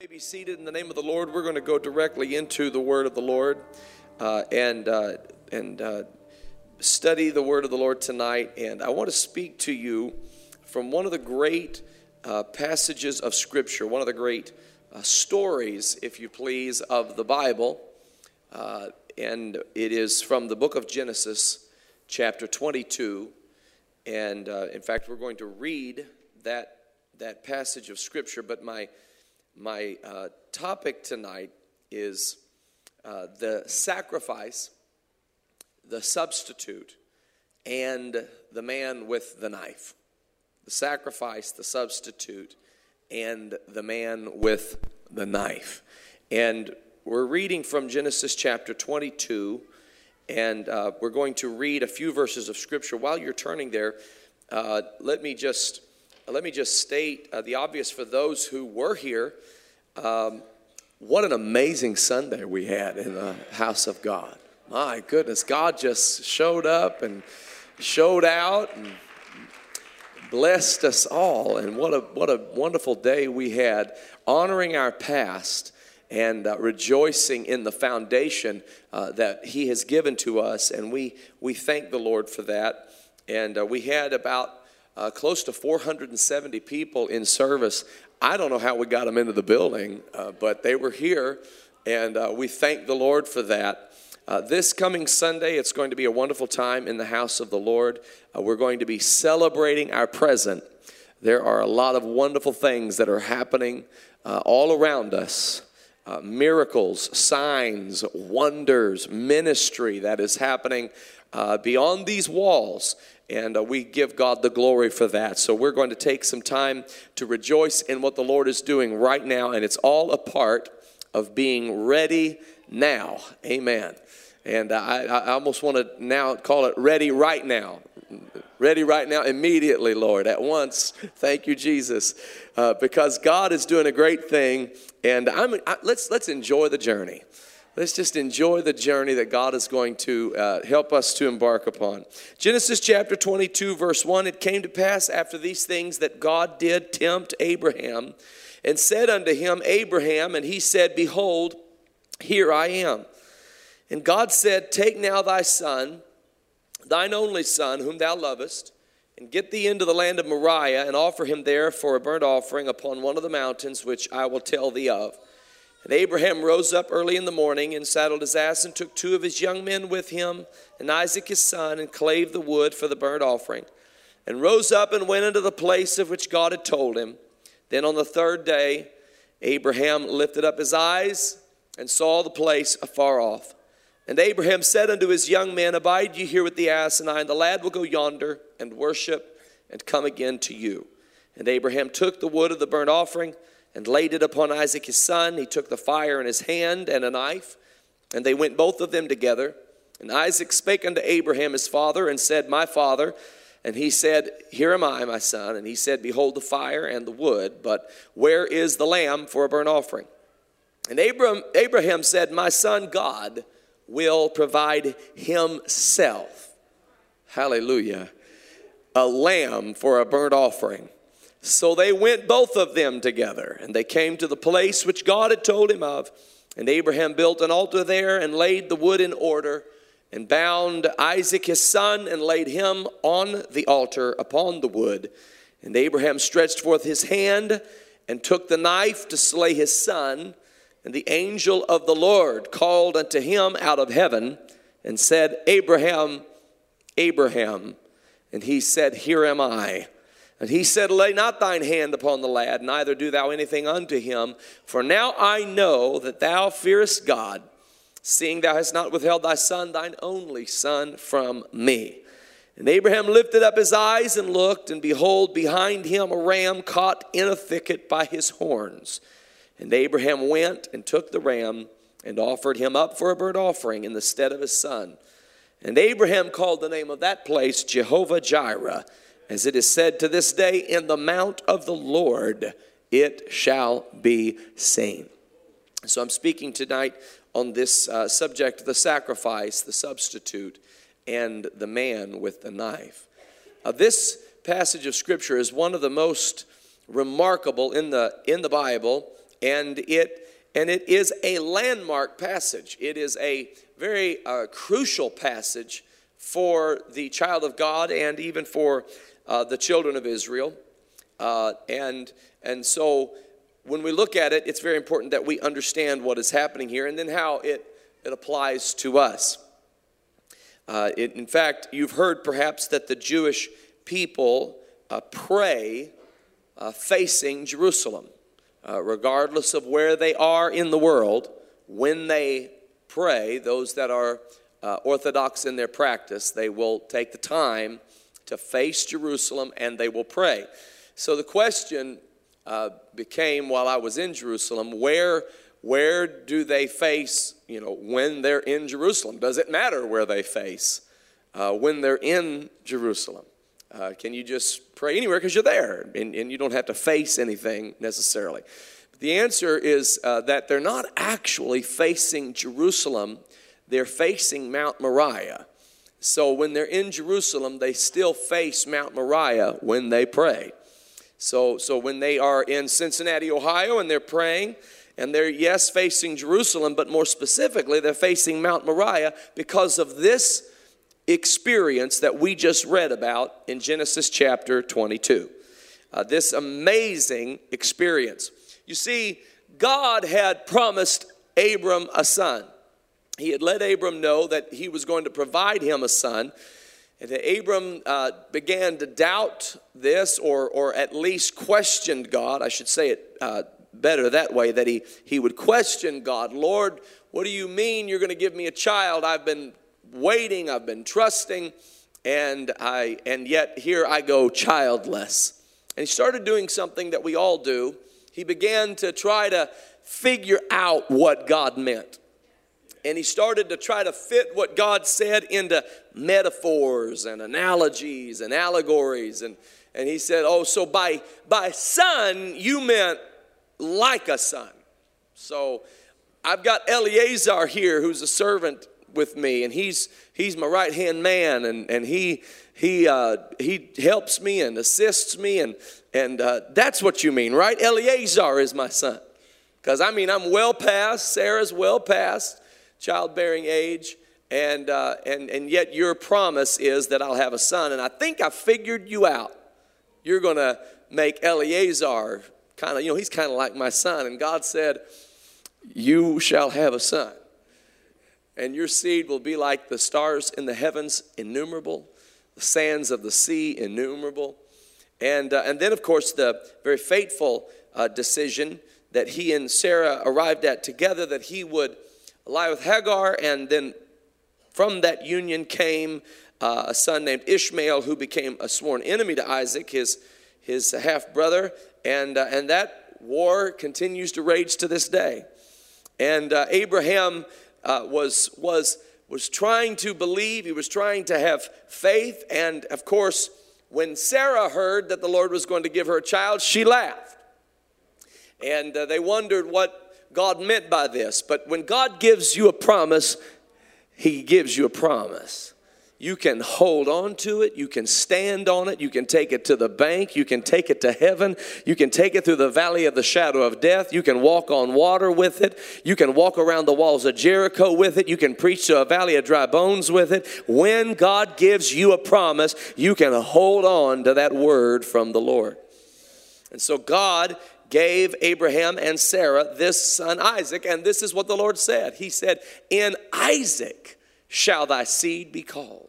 may be seated in the name of the Lord. We're going to go directly into the word of the Lord uh, and uh, and uh, study the word of the Lord tonight. And I want to speak to you from one of the great uh, passages of Scripture, one of the great uh, stories, if you please, of the Bible. Uh, and it is from the book of Genesis, chapter 22. And in fact, we're going to read that that passage of Scripture. But my my uh, topic tonight is uh, the sacrifice, the substitute, and the man with the knife. The sacrifice, the substitute, and the man with the knife. And we're reading from Genesis chapter 22, and uh, we're going to read a few verses of Scripture. While you're turning there, uh, let me just let me just state uh, the obvious for those who were here. Um, what an amazing Sunday we had in the house of God. My goodness, God just showed up and showed out and blessed us all. And what a, what a wonderful day we had, honoring our past and uh, rejoicing in the foundation uh, that He has given to us. And we, we thank the Lord for that. And uh, we had about uh, close to 470 people in service. I don't know how we got them into the building, uh, but they were here, and uh, we thank the Lord for that. Uh, this coming Sunday, it's going to be a wonderful time in the house of the Lord. Uh, we're going to be celebrating our present. There are a lot of wonderful things that are happening uh, all around us. Uh, miracles, signs, wonders, ministry that is happening uh, beyond these walls. And uh, we give God the glory for that. So we're going to take some time to rejoice in what the Lord is doing right now. And it's all a part of being ready now. Amen. And I, I almost want to now call it ready right now. Ready right now, immediately, Lord, at once. Thank you, Jesus, uh, because God is doing a great thing, and I'm. I, let's let's enjoy the journey let's just enjoy the journey that God is going to uh, help us to embark upon. Genesis chapter 22, verse 1 It came to pass after these things that God did tempt Abraham and said unto him, Abraham, and he said, Behold, here I am. And God said, Take now thy son, thine only son, whom thou lovest, and get thee into the land of Moriah, and offer him there for a burnt offering upon one of the mountains which I will tell thee of. And Abraham rose up early in the morning and saddled his ass and took two of his young men with him and Isaac his son and clave the wood for the burnt offering and rose up and went into the place of which God had told him. Then on the third day, Abraham lifted up his eyes and saw the place afar off. And Abraham said unto his young men, Abide ye here with the ass, and I and the lad will go yonder and worship and come again to you. And Abraham took the wood of the burnt offering and laid it upon Isaac his son. He took the fire in his hand and a knife, and they went both of them together. And Isaac spake unto Abraham his father and said, My father. And he said, Here am I, my son. And he said, Behold the fire and the wood, but where is the lamb for a burnt offering? And Abraham, Abraham said, My son God will provide himself, hallelujah, a lamb for a burnt offering. So they went both of them together, and they came to the place which God had told him of. And Abraham built an altar there and laid the wood in order, and bound Isaac his son, and laid him on the altar upon the wood. And Abraham stretched forth his hand and took the knife to slay his son. And the angel of the Lord called unto him out of heaven and said, Abraham, Abraham. And he said, Here am I. And he said, Lay not thine hand upon the lad, neither do thou anything unto him. For now I know that thou fearest God, seeing thou hast not withheld thy son, thine only son, from me. And Abraham lifted up his eyes and looked, and behold, behind him a ram caught in a thicket by his horns. And Abraham went and took the ram and offered him up for a burnt offering in the stead of his son. And Abraham called the name of that place Jehovah Jireh as it is said to this day, in the mount of the Lord it shall be seen. So I'm speaking tonight on this uh, subject the sacrifice, the substitute, and the man with the knife. Uh, this passage of Scripture is one of the most remarkable in the, in the Bible. and it and it is a landmark passage. It is a very uh, crucial passage for the child of God and even for uh, the children of Israel. Uh, and, and so when we look at it, it's very important that we understand what is happening here and then how it, it applies to us. Uh, it, in fact, you've heard perhaps that the Jewish people uh, pray uh, facing Jerusalem. Uh, regardless of where they are in the world, when they pray, those that are uh, orthodox in their practice, they will take the time to face Jerusalem and they will pray. So the question uh, became while I was in Jerusalem, where where do they face? You know, when they're in Jerusalem, does it matter where they face uh, when they're in Jerusalem? Uh, can you just pray anywhere because you're there and, and, you don't have to face anything necessarily? But the answer is uh, that they're not actually facing Jerusalem, they're facing Mount Moriah. So when they're in Jerusalem, they still face Mount Moriah when they pray. So, so when they are in Cincinnati, Ohio, and they're praying, and they're, yes, facing Jerusalem, but more specifically, they're facing Mount Moriah because of this experience that we just read about in Genesis chapter 22. Uh, this amazing experience. You see, God had promised Abram a son. He had let Abram know that he was going to provide him a son. And Abram uh, began to doubt this, or, or at least questioned God. I should say it uh, better that way that he, he would question God. Lord, what do you mean you're going to give me a child? I've been waiting, I've been trusting, and I and yet here I go childless. And he started doing something that we all do. He began to try to figure out what God meant. And he started to try to fit what God said into metaphors and analogies and allegories. And, and he said, Oh, so by, by son, you meant like a son. So I've got Eleazar here, who's a servant with me, and he's he's my right hand man, and and he he uh, he helps me and assists me, and and uh, that's what you mean, right? Eleazar is my son, because I mean I'm well past Sarah's well past childbearing age, and uh, and and yet your promise is that I'll have a son, and I think I figured you out. You're gonna make Eleazar kind of you know he's kind of like my son, and God said, "You shall have a son." and your seed will be like the stars in the heavens, innumerable, the sands of the sea, innumerable. And, uh, and then, of course, the very fateful uh, decision that he and Sarah arrived at together that he would lie with Hagar, and then from that union came uh, a son named Ishmael who became a sworn enemy to Isaac, his, his half brother. And, uh, and that war continues to rage to this day. And uh, Abraham uh, was, was, was trying to believe, he was trying to have faith. And of course, when Sarah heard that the Lord was going to give her a child, she laughed. And uh, they wondered what God meant by this. But when God gives you a promise, He gives you a promise. You can hold on to it. You can stand on it. You can take it to the bank. You can take it to heaven. You can take it through the valley of the shadow of death. You can walk on water with it. You can walk around the walls of Jericho with it. You can preach to a valley of dry bones with it. When God gives you a promise, you can hold on to that word from the Lord. And so God gave Abraham and Sarah this son Isaac, and this is what the Lord said. He said, In Isaac shall thy seed be called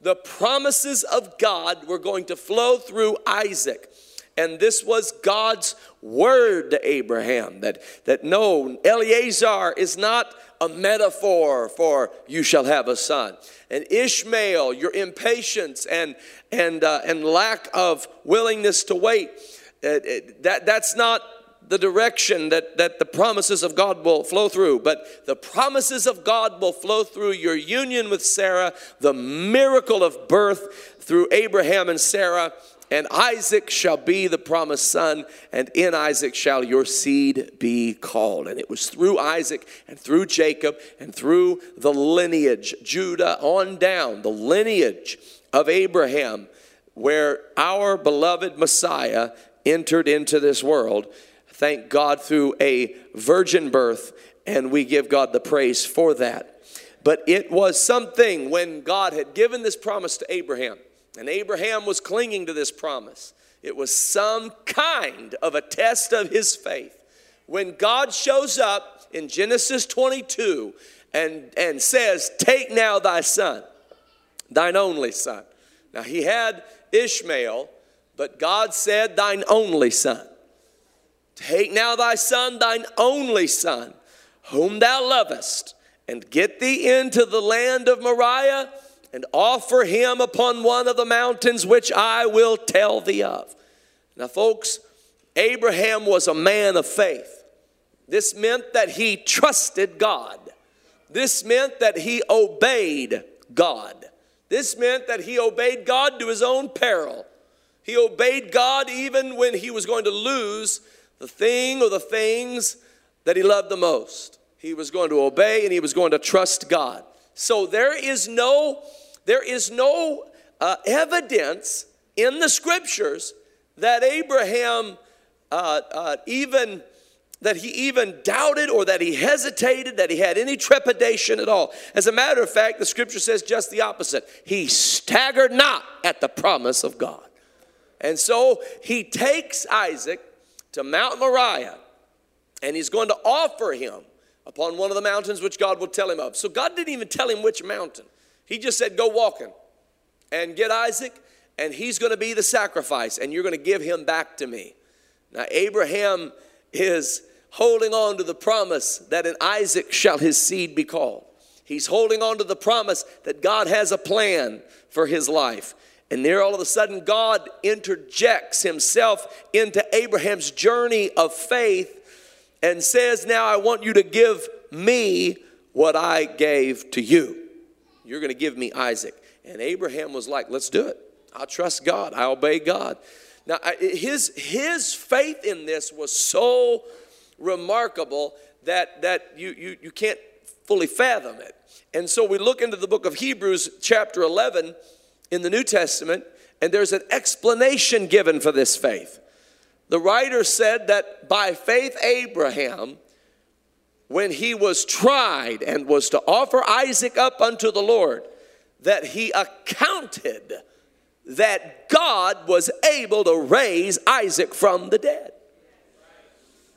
the promises of God were going to flow through Isaac. And this was God's word to Abraham that, that no, Eleazar is not a metaphor for you shall have a son. And Ishmael, your impatience and, and, uh, and lack of willingness to wait, uh, that, that's not the direction that, that the promises of God will flow through, but the promises of God will flow through your union with Sarah, the miracle of birth through Abraham and Sarah, and Isaac shall be the promised son, and in Isaac shall your seed be called. And it was through Isaac and through Jacob and through the lineage, Judah on down, the lineage of Abraham, where our beloved Messiah entered into this world thank God, through a virgin birth, and we give God the praise for that. But it was something when God had given this promise to Abraham, and Abraham was clinging to this promise. It was some kind of a test of his faith. When God shows up in Genesis 22 and, and says, Take now thy son, thine only son. Now he had Ishmael, but God said, Thine only son. Take now thy son, thine only son, whom thou lovest, and get thee into the land of Moriah and offer him upon one of the mountains which I will tell thee of. Now, folks, Abraham was a man of faith. This meant that he trusted God. This meant that he obeyed God. This meant that he obeyed God to his own peril. He obeyed God even when he was going to lose the thing or the things that he loved the most. He was going to obey and he was going to trust God. So there is no there is no uh, evidence in the scriptures that Abraham uh, uh, even that he even doubted or that he hesitated, that he had any trepidation at all. As a matter of fact, the scripture says just the opposite. He staggered not at the promise of God. And so he takes Isaac to Mount Moriah and he's going to offer him upon one of the mountains which God will tell him of. So God didn't even tell him which mountain. He just said, Go walking and get Isaac, and he's going to be the sacrifice, and you're going to give him back to me. Now, Abraham is holding on to the promise that in Isaac shall his seed be called. He's holding on to the promise that God has a plan for his life. And there, all of a sudden, God interjects himself into Abraham's journey of faith and says, Now I want you to give me what I gave to you. You're going to give me Isaac. And Abraham was like, Let's do it. I trust God, I obey God. Now, his, his faith in this was so remarkable that, that you, you, you can't fully fathom it. And so we look into the book of Hebrews, chapter 11, in the New Testament, and there's an explanation given for this faith. The writer said that by faith, Abraham, when he was tried and was to offer Isaac up unto the Lord, that he accounted that God was able to raise Isaac from the dead.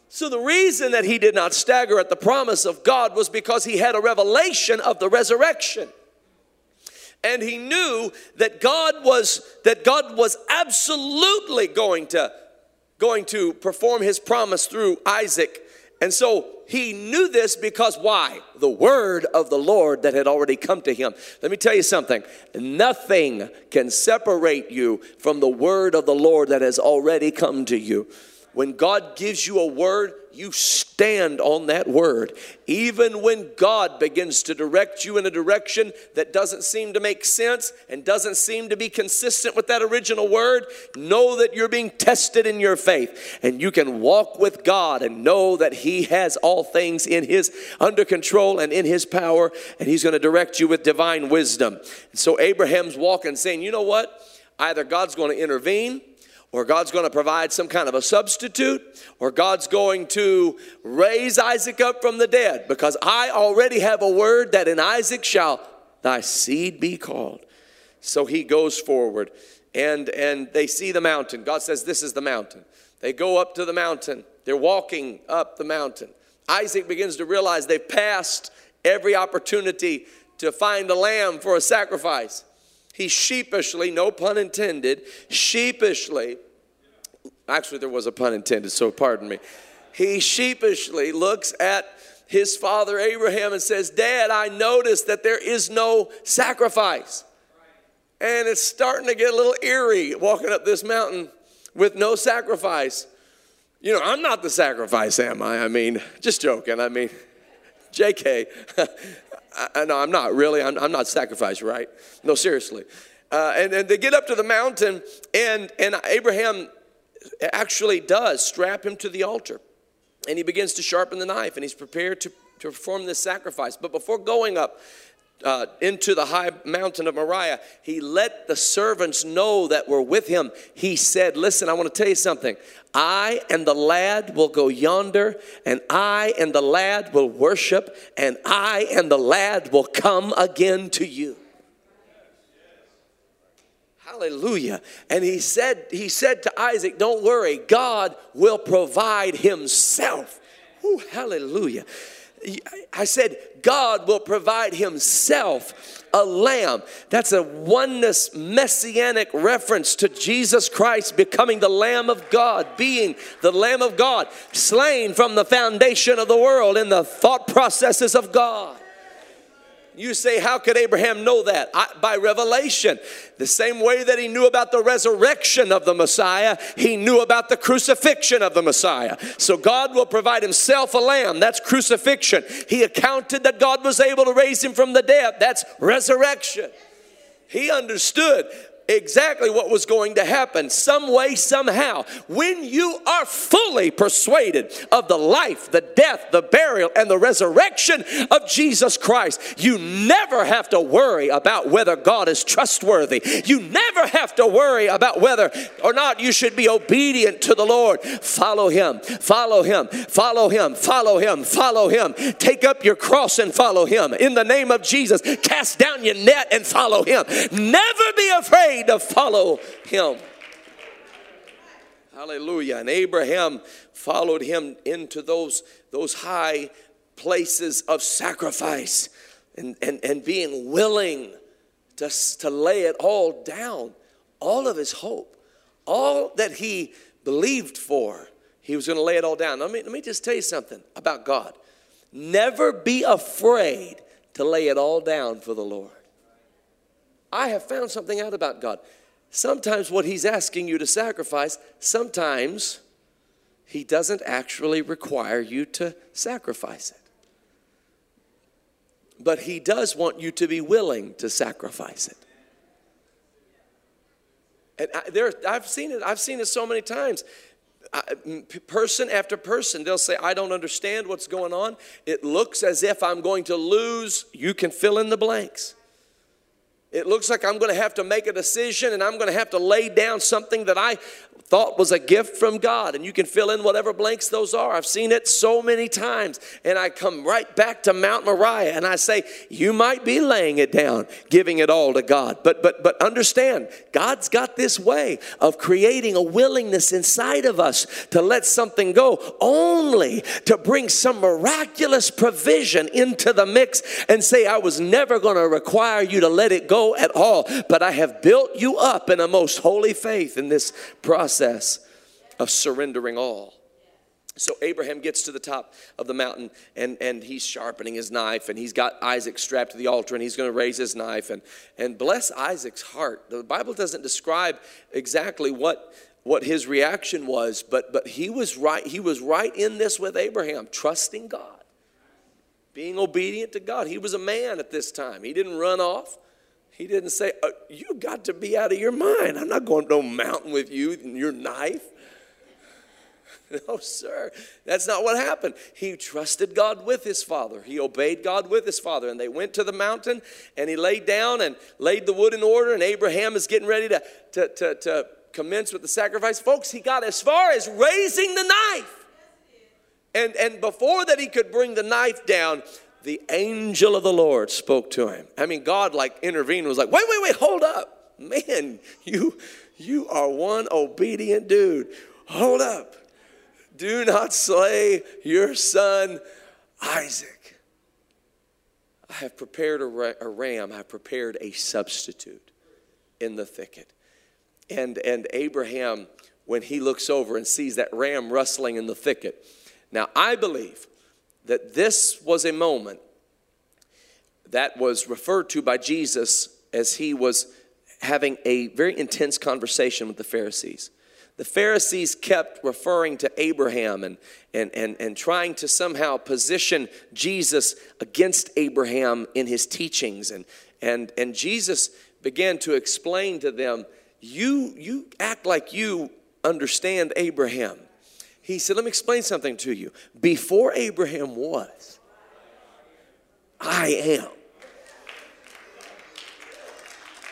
So, the reason that he did not stagger at the promise of God was because he had a revelation of the resurrection. And he knew that God was that God was absolutely going to going to perform his promise through Isaac. And so he knew this because why? The word of the Lord that had already come to him. Let me tell you something. Nothing can separate you from the word of the Lord that has already come to you. When God gives you a word, you stand on that word. Even when God begins to direct you in a direction that doesn't seem to make sense and doesn't seem to be consistent with that original word, know that you're being tested in your faith and you can walk with God and know that he has all things in his under control and in his power and he's going to direct you with divine wisdom. And so Abraham's walking saying, "You know what? Either God's going to intervene or God's going to provide some kind of a substitute, or God's going to raise Isaac up from the dead, because I already have a word that in Isaac shall thy seed be called. So he goes forward, and, and they see the mountain. God says, This is the mountain. They go up to the mountain, they're walking up the mountain. Isaac begins to realize they've passed every opportunity to find a lamb for a sacrifice he sheepishly, no pun intended, sheepishly, actually, there was a pun intended, so pardon me. He sheepishly looks at his father Abraham and says, Dad, I noticed that there is no sacrifice. And it's starting to get a little eerie walking up this mountain with no sacrifice. You know, I'm not the sacrifice, am I? I mean, just joking. I mean, JK. I, no, I'm not really. I'm, I'm not sacrificed, right? No, seriously. Uh, and, and they get up to the mountain, and, and Abraham actually does strap him to the altar. And he begins to sharpen the knife, and he's prepared to, to perform this sacrifice. But before going up, uh, into the high mountain of Moriah, he let the servants know that were with him. He said, Listen, I want to tell you something. I and the lad will go yonder, and I and the lad will worship, and I and the lad will come again to you. Hallelujah. And he said, he said to Isaac, Don't worry, God will provide himself. Ooh, hallelujah. I said, God will provide Himself a lamb. That's a oneness messianic reference to Jesus Christ becoming the Lamb of God, being the Lamb of God, slain from the foundation of the world in the thought processes of God. You say, How could Abraham know that? I, by revelation. The same way that he knew about the resurrection of the Messiah, he knew about the crucifixion of the Messiah. So God will provide himself a lamb. That's crucifixion. He accounted that God was able to raise him from the dead. That's resurrection. He understood exactly what was going to happen, some way, somehow. When you are fully persuaded of the life, the death, the burial, and the resurrection of Jesus Christ, you never have to worry about whether God is trustworthy. You never have to worry about whether or not you should be obedient to the Lord. Follow Him, follow Him, follow Him, follow Him, follow Him. Take up your cross and follow Him. In the name of Jesus, cast down your net and follow Him. Never be afraid afraid to follow him. Hallelujah. And Abraham followed him into those, those high places of sacrifice and, and, and being willing to, to lay it all down, all of his hope, all that he believed for. He was going to lay it all down. Let me, let me just tell you something about God. Never be afraid to lay it all down for the Lord. I have found something out about God. Sometimes what He's asking you to sacrifice, sometimes He doesn't actually require you to sacrifice it. But He does want you to be willing to sacrifice it. And I, there, I've seen it. I've seen it so many times. I, person after person, they'll say, "I don't understand what's going on. It looks as if I'm going to lose." You can fill in the blanks. It looks like I'm going to have to make a decision and I'm going to have to lay down something that I thought was a gift from God. And you can fill in whatever blanks those are. I've seen it so many times. And I come right back to Mount Moriah and I say, You might be laying it down, giving it all to God. But but but understand, God's got this way of creating a willingness inside of us to let something go, only to bring some miraculous provision into the mix and say, I was never going to require you to let it go at all, but I have built you up in a most holy faith in this process process of surrendering all. So Abraham gets to the top of the mountain and, and he's sharpening his knife and he's got Isaac strapped to the altar and he's going to raise his knife and, and bless Isaac's heart. The Bible doesn't describe exactly what, what his reaction was, but, but he was right. He was right in this with Abraham, trusting God, being obedient to God. He was a man at this time. He didn't run off. He didn't say, oh, You got to be out of your mind. I'm not going to no mountain with you and your knife. No, sir. That's not what happened. He trusted God with his father. He obeyed God with his father. And they went to the mountain and he laid down and laid the wood in order. And Abraham is getting ready to, to, to, to commence with the sacrifice. Folks, he got as far as raising the knife. And, and before that he could bring the knife down, the angel of the Lord spoke to him. I mean, God like intervened, was like, wait, wait, wait, hold up. Man, you you are one obedient dude. Hold up. Do not slay your son Isaac. I have prepared a, ram, I have prepared a substitute in the thicket. And, and Abraham, when he looks over and sees that ram rustling in the thicket, now I believe that this was a moment that was referred to by Jesus as he was having a very intense conversation with the Pharisees. The Pharisees kept referring to Abraham and, and, and, and trying to somehow position Jesus against Abraham in his teachings. And, and, and Jesus began to explain to them, you, you act like you understand Abraham he said, Let me explain something to you. Before Abraham was, I am.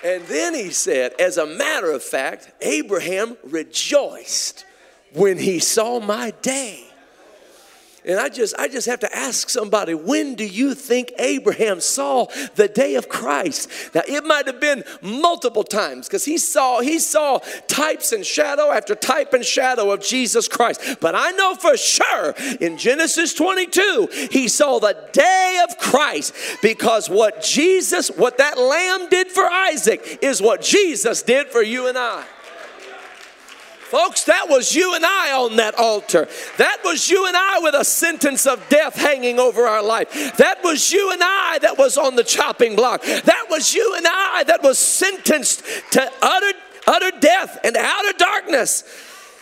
And then he said, As a matter of fact, Abraham rejoiced when he saw my day. And I just, I just have to ask somebody, when do you think Abraham saw the day of Christ? Now it might have been multiple times because he saw, he saw types and shadow after type and shadow of Jesus Christ. But I know for sure in Genesis 22, he saw the day of Christ because what Jesus, what that lamb did for Isaac is what Jesus did for you and I. Folks, that was you and I on that altar. That was you and I with a sentence of death hanging over our life. That was you and I that was on the chopping block. That was you and I that was sentenced to utter, utter death and outer darkness.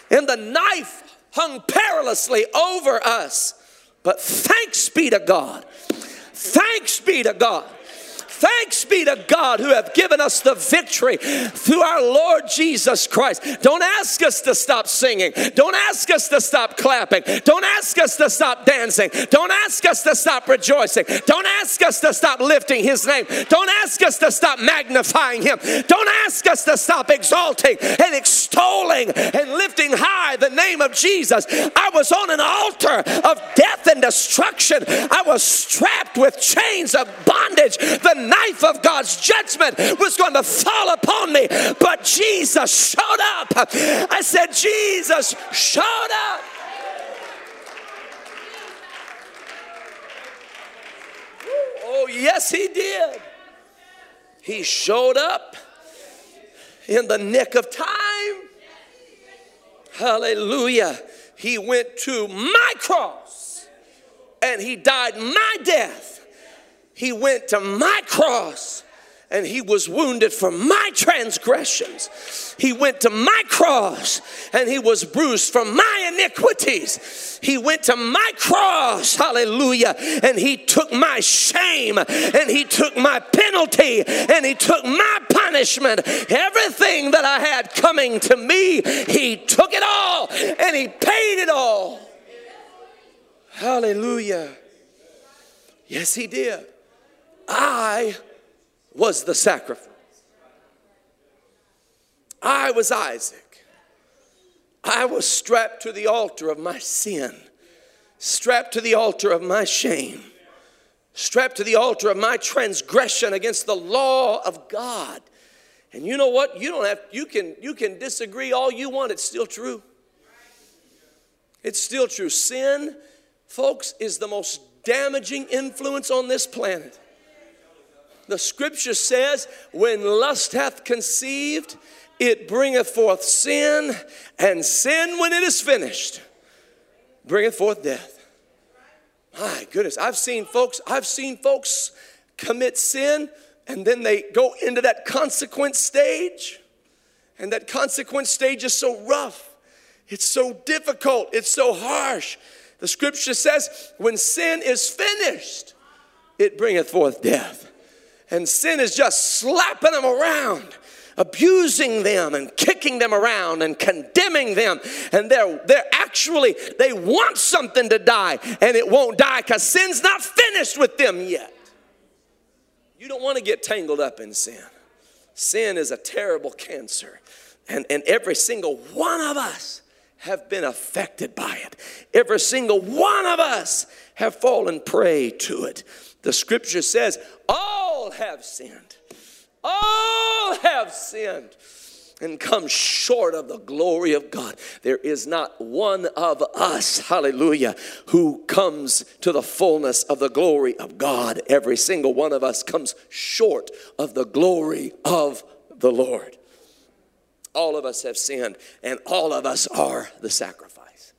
And the knife hung perilously over us. But thanks be to God. Thanks be to God Thanks be to God who have given us the victory through our Lord Jesus Christ. Don't ask us to stop singing. Don't ask us to stop clapping. Don't ask us to stop dancing. Don't ask us to stop rejoicing. Don't ask us to stop lifting his name. Don't ask us to stop magnifying him. Don't ask us to stop exalting and extolling and lifting high the name of Jesus. I was on an altar of death and destruction. I was strapped with chains of bondage. The knife of God's judgment was going to fall upon me. But Jesus showed up. I said, Jesus showed up. Oh, yes, he did. He showed up in the nick of time. Hallelujah. He went to my cross and he died my death he went to my cross and he was wounded for my transgressions. He went to my cross and he was bruised for my iniquities. He went to my cross, hallelujah, and he took my shame and he took my penalty and he took my punishment. Everything that I had coming to me, he took it all and he paid it all. Hallelujah. Yes, he did. I was the sacrifice. I was Isaac. I was strapped to the altar of my sin, strapped to the altar of my shame, strapped to the altar of my transgression against the law of God. And you know what? You don't have you can you can disagree all you want, it's still true. It's still true. Sin, folks, is the most damaging influence on this planet. The scripture says, when lust hath conceived, it bringeth forth sin, and sin, when it is finished, bringeth forth death. My goodness, I've seen folks, I've seen folks commit sin and then they go into that consequence stage. And that consequence stage is so rough, it's so difficult, it's so harsh. The scripture says, when sin is finished, it bringeth forth death and sin is just slapping them around abusing them and kicking them around and condemning them. And they're they're actually they want something to die and it won't die because sin's not finished with them yet. You don't want to get tangled up in sin. Sin is a terrible cancer and and every single one of us have been affected by it. Every single one of us have fallen prey to it. The scripture says, All have sinned. All have sinned and come short of the glory of God. There is not one of us, hallelujah, who comes to the fullness of the glory of God. Every single one of us comes short of the glory of the Lord. All of us have sinned, and all of us are the sacrifice.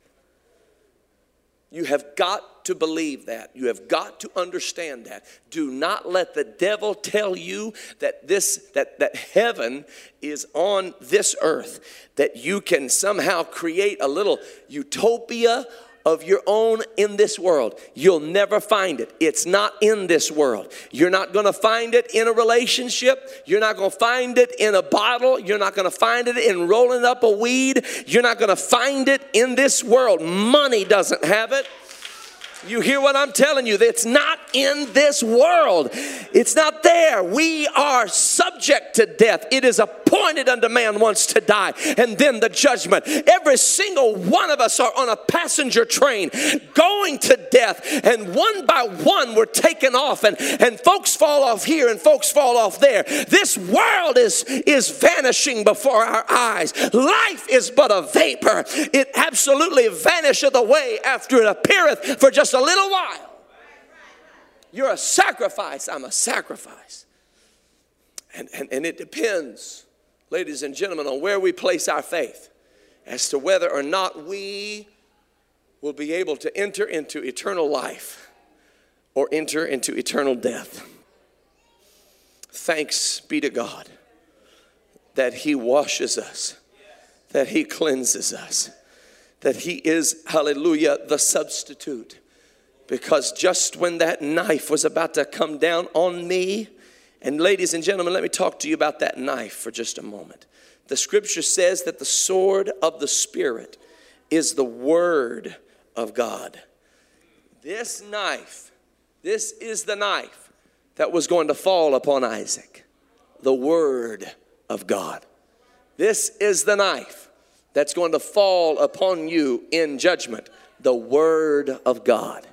You have got to believe that. You have got to understand that. Do not let the devil tell you that this that that heaven is on this earth that you can somehow create a little utopia of your own in this world. You'll never find it. It's not in this world. You're not going to find it in a relationship. You're not going to find it in a bottle. You're not going to find it in rolling up a weed. You're not going to find it in this world. Money doesn't have it. You hear what I'm telling you? It's not in this world. It's not there. We are subject to death. It is appointed unto man once to die, and then the judgment. Every single one of us are on a passenger train going to death, and one by one we're taken off, and, and folks fall off here and folks fall off there. This world is, is vanishing before our eyes. Life is but a vapor, it absolutely vanisheth away after it appeareth for just a little while. You're a sacrifice. I'm a sacrifice. And, and, and it depends, ladies and gentlemen, on where we place our faith as to whether or not we will be able to enter into eternal life or enter into eternal death. Thanks be to God that He washes us, that He cleanses us, that He is, hallelujah, the substitute because just when that knife was about to come down on me, and ladies and gentlemen, let me talk to you about that knife for just a moment. The scripture says that the sword of the Spirit is the word of God. This knife, this is the knife that was going to fall upon Isaac, the word of God. This is the knife that's going to fall upon you in judgment, the word of God.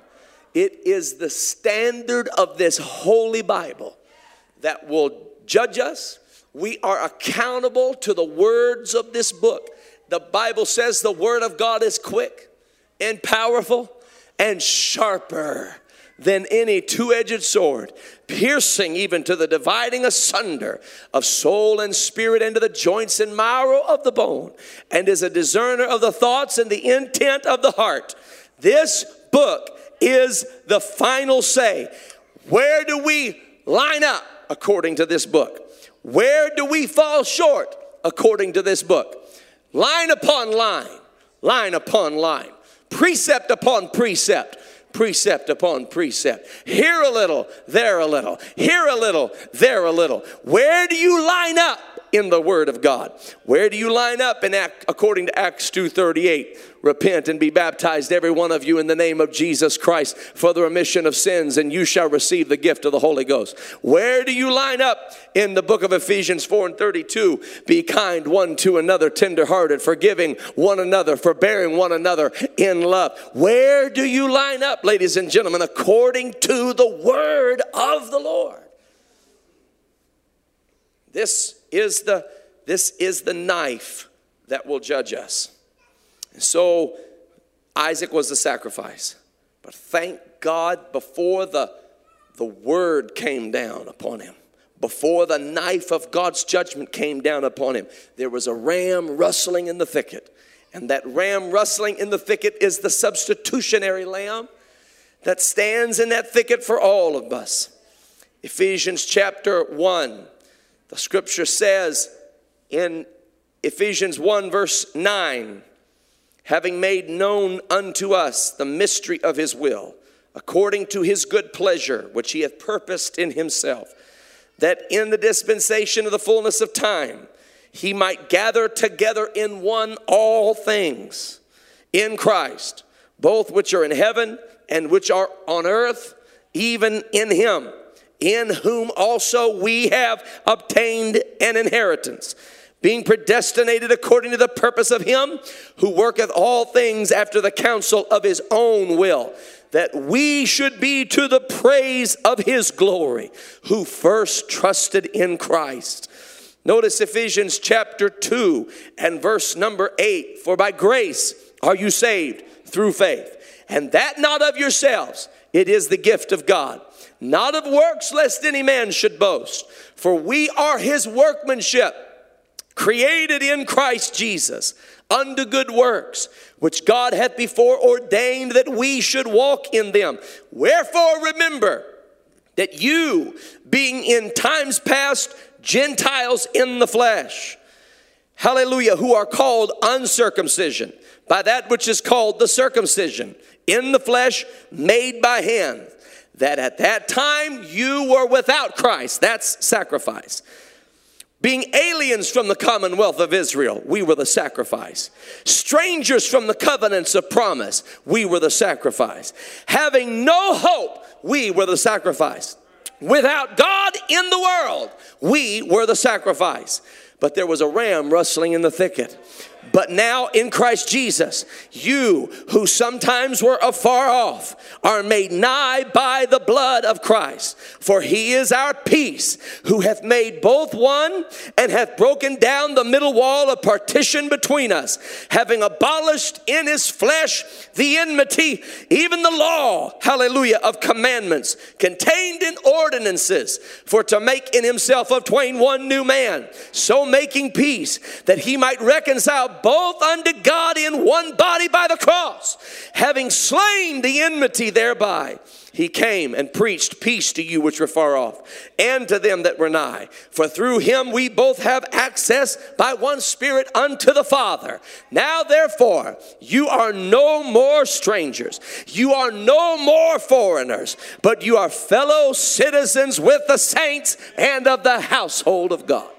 It is the standard of this holy Bible that will judge us. We are accountable to the words of this book. The Bible says the word of God is quick and powerful and sharper than any two edged sword, piercing even to the dividing asunder of soul and spirit, and the joints and marrow of the bone, and is a discerner of the thoughts and the intent of the heart. This book is the final say. Where do we line up according to this book? Where do we fall short according to this book? Line upon line, line upon line, precept upon precept, precept upon precept. Here a little, there a little, here a little, there a little. Where do you line up in the word of God? Where do you line up in Act, according to Acts 2:38? repent and be baptized, every one of you, in the name of Jesus Christ for the remission of sins, and you shall receive the gift of the Holy Ghost. Where do you line up in the book of Ephesians 4 and 32? Be kind one to another, tenderhearted, forgiving one another, forbearing one another in love. Where do you line up, ladies and gentlemen, according to the word of the Lord? This is the this is the knife that will judge us. So Isaac was the sacrifice. But thank God before the, the word came down upon him, before the knife of God's judgment came down upon him, there was a ram rustling in the thicket. And that ram rustling in the thicket is the substitutionary lamb that stands in that thicket for all of us. Ephesians chapter 1, the scripture says in Ephesians 1, verse 9, having made known unto us the mystery of his will, according to his good pleasure, which he hath purposed in himself, that in the dispensation of the fullness of time he might gather together in one all things in Christ, both which are in heaven and which are on earth, even in him, in whom also we have obtained an inheritance being predestinated according to the purpose of him who worketh all things after the counsel of his own will, that we should be to the praise of his glory, who first trusted in Christ. Notice Ephesians chapter 2 and verse number 8 For by grace are you saved through faith, and that not of yourselves, it is the gift of God. Not of works, lest any man should boast. For we are his workmanship created in Christ Jesus unto good works, which God hath before ordained that we should walk in them. Wherefore remember that you, being in times past Gentiles in the flesh, hallelujah, who are called uncircumcision by that which is called the circumcision in the flesh made by hand, that at that time you were without Christ. That's sacrifice being aliens from the commonwealth of Israel, we were the sacrifice. Strangers from the covenants of promise, we were the sacrifice. Having no hope we were the sacrifice. Without God in the world, we were the sacrifice. But there was a ram rustling in the thicket. But now in Christ Jesus, you who sometimes were afar off are made nigh by the blood of Christ. For he is our peace, who hath made both one and hath broken down the middle wall of partition between us, having abolished in his flesh the enmity, even the law, hallelujah, of commandments contained in ordinances, for to make in himself of twain one new man, so making peace, that he might reconcile both unto God in one body by the cross, having slain the enmity thereby. He came and preached peace to you which were far off, and to them that were nigh. For through him we both have access by one Spirit unto the Father. Now, therefore, you are no more strangers, you are no more foreigners, but you are fellow citizens with the saints and of the household of God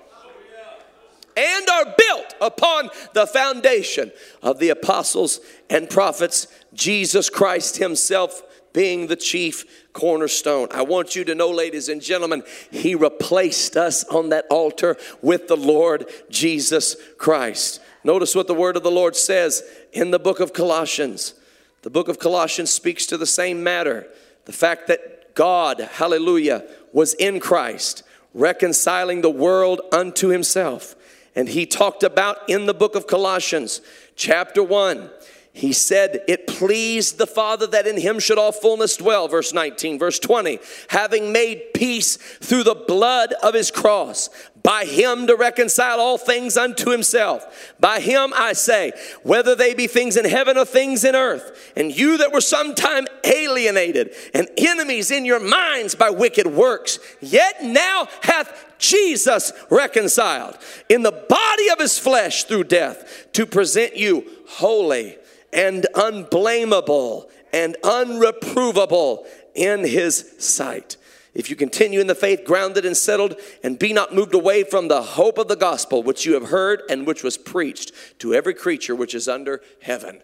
and are built upon the foundation of the apostles and prophets, Jesus Christ Himself being the chief cornerstone. I want you to know, ladies and gentlemen, He replaced us on that altar with the Lord Jesus Christ. Notice what the word of the Lord says in the book of Colossians. The book of Colossians speaks to the same matter the fact that God, hallelujah, was in Christ, reconciling the world unto Himself and he talked about in the book of Colossians, chapter 1. He said, It pleased the Father that in him should all fullness dwell. Verse 19, verse 20, having made peace through the blood of his cross, by him to reconcile all things unto himself. By him I say, whether they be things in heaven or things in earth, and you that were sometime alienated and enemies in your minds by wicked works, yet now hath Jesus reconciled in the body of his flesh through death to present you holy and unblameable and unreprovable in his sight. If you continue in the faith, grounded and settled, and be not moved away from the hope of the gospel which you have heard and which was preached to every creature which is under heaven.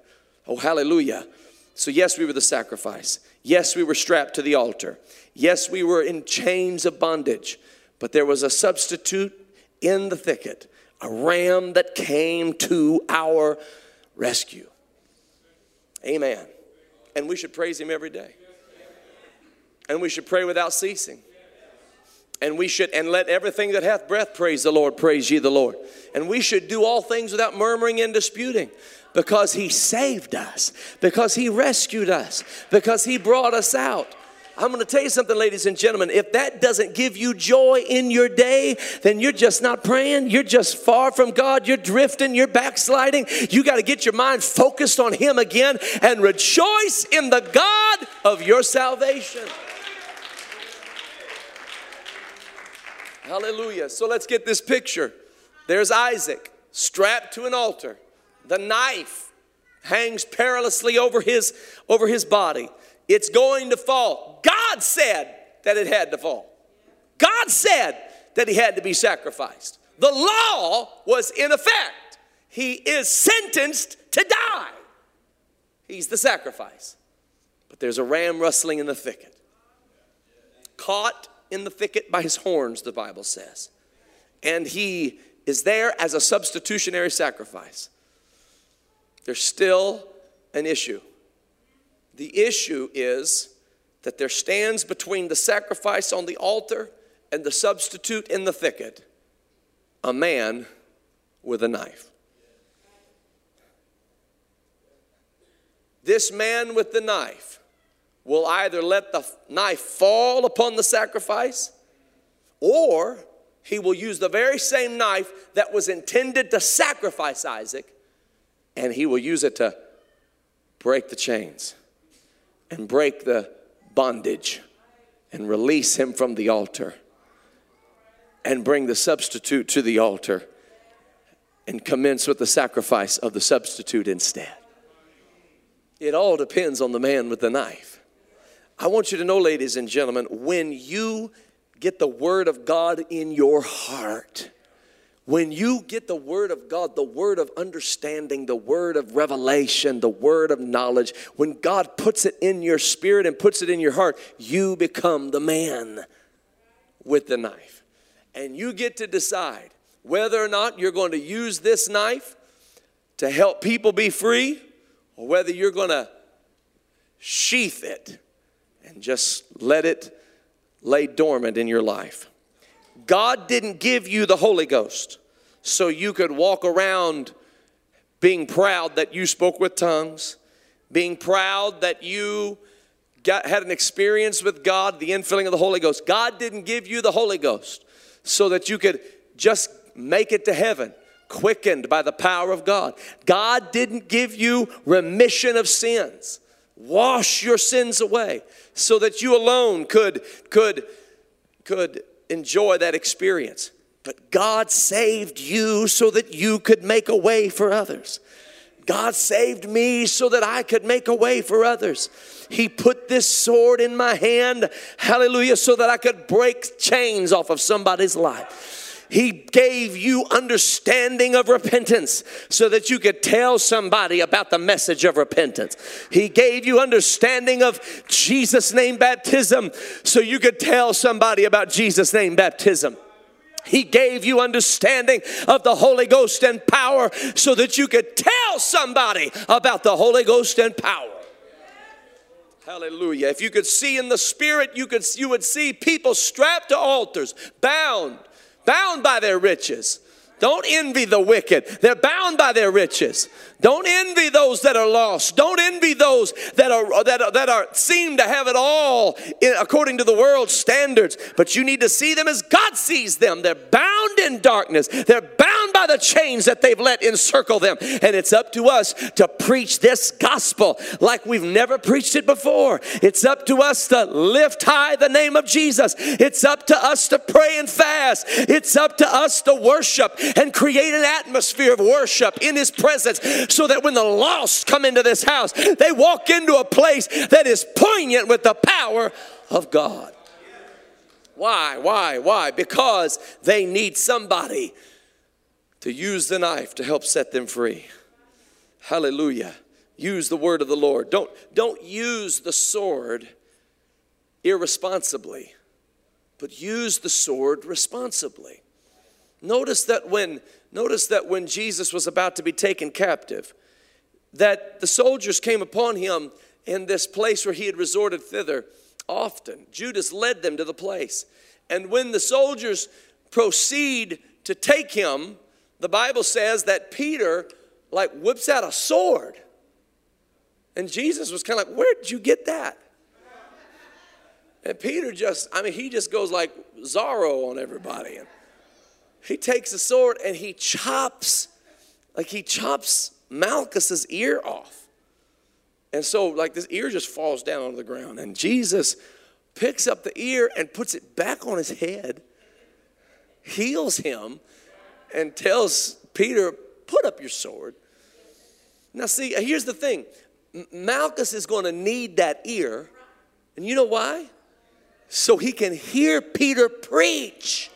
Oh, hallelujah. So, yes, we were the sacrifice. Yes, we were strapped to the altar. Yes, we were in chains of bondage. But there was a substitute in the thicket, a ram that came to our rescue. Amen. And we should praise him every day. And we should pray without ceasing. And we should, and let everything that hath breath praise the Lord, praise ye the Lord. And we should do all things without murmuring and disputing because he saved us, because he rescued us, because he brought us out. I'm going to tell you something, ladies and gentlemen. If that doesn't give you joy in your day, then you're just not praying. You're just far from God. You're drifting. You're backsliding. You got to get your mind focused on Him again and rejoice in the God of your salvation. Hallelujah. So let's get this picture. There's Isaac strapped to an altar. The knife hangs perilously over his over his body. It's going to fall. God said that it had to fall. God said that he had to be sacrificed. The law was in effect. He is sentenced to die. He's the sacrifice. But there's a ram rustling in the thicket. Caught in the thicket by his horns, the Bible says. And he is there as a substitutionary sacrifice. There's still an issue. The issue is that there stands between the sacrifice on the altar and the substitute in the thicket a man with a knife. This man with the knife will either let the knife fall upon the sacrifice or he will use the very same knife that was intended to sacrifice Isaac and he will use it to break the chains and break the bondage and release him from the altar and bring the substitute to the altar and commence with the sacrifice of the substitute instead. It all depends on the man with the knife. I want you to know, ladies and gentlemen, when you get the word of God in your heart, when you get the word of God, the word of understanding, the word of revelation, the word of knowledge, when God puts it in your spirit and puts it in your heart, you become the man with the knife. And you get to decide whether or not you're going to use this knife to help people be free or whether you're going to sheath it and just let it lay dormant in your life. God didn't give you the Holy Ghost so you could walk around being proud that you spoke with tongues, being proud that you got, had an experience with God, the infilling of the Holy Ghost. God didn't give you the Holy Ghost so that you could just make it to heaven quickened by the power of God. God didn't give you remission of sins. Wash your sins away so that you alone could could could enjoy that experience. But God saved you so that you could make a way for others. God saved me so that I could make a way for others. He put this sword in my hand, hallelujah, so that I could break chains off of somebody's life. He gave you understanding of repentance so that you could tell somebody about the message of repentance. He gave you understanding of Jesus' name baptism so you could tell somebody about Jesus' name baptism. He gave you understanding of the Holy Ghost and power so that you could tell somebody about the Holy Ghost and power. Hallelujah. If you could see in the spirit, you could you would see people strapped to altars, bound, bound by their riches. Don't envy the wicked. They're bound by their riches. Don't envy those that are lost. Don't envy those that are that are, that are seem to have it all in, according to the world's standards. But you need to see them as God sees them. They're bound in darkness. They're bound by the chains that they've let encircle them. And it's up to us to preach this gospel like we've never preached it before. It's up to us to lift high the name of Jesus. It's up to us to pray and fast. It's up to us to worship and create an atmosphere of worship in His presence so that when the lost come into this house, they walk into a place that is poignant with the power of God. Why? Why? Why? Because they need somebody to use the knife to help set them free. Hallelujah. Use the word of the Lord. Don't, don't use the sword irresponsibly, but use the sword responsibly. Notice that when notice that when Jesus was about to be taken captive, that the soldiers came upon him in this place where he had resorted thither often. Judas led them to the place. And when the soldiers proceed to take him, the Bible says that Peter like whips out a sword. And Jesus was kind of like, Where did you get that? And Peter just, I mean, he just goes like Zorro on everybody. And he takes a sword and he chops, like he chops Malchus's ear off. And so, like, this ear just falls down on the ground. And Jesus picks up the ear and puts it back on his head, heals him, and tells Peter, Put up your sword. Now, see, here's the thing Malchus is going to need that ear. And you know why? So he can hear Peter preach.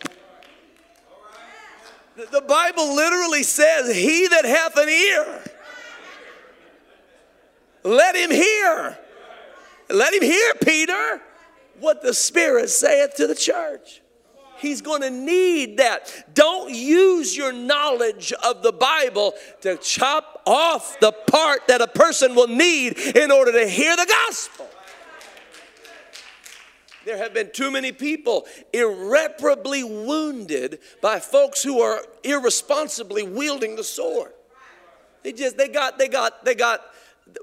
The Bible literally says, He that hath an ear, let him hear. Let him hear, Peter, what the Spirit saith to the church. He's going to need that. Don't use your knowledge of the Bible to chop off the part that a person will need in order to hear the gospel. There have been too many people irreparably wounded by folks who are irresponsibly wielding the sword. They just they got they got they got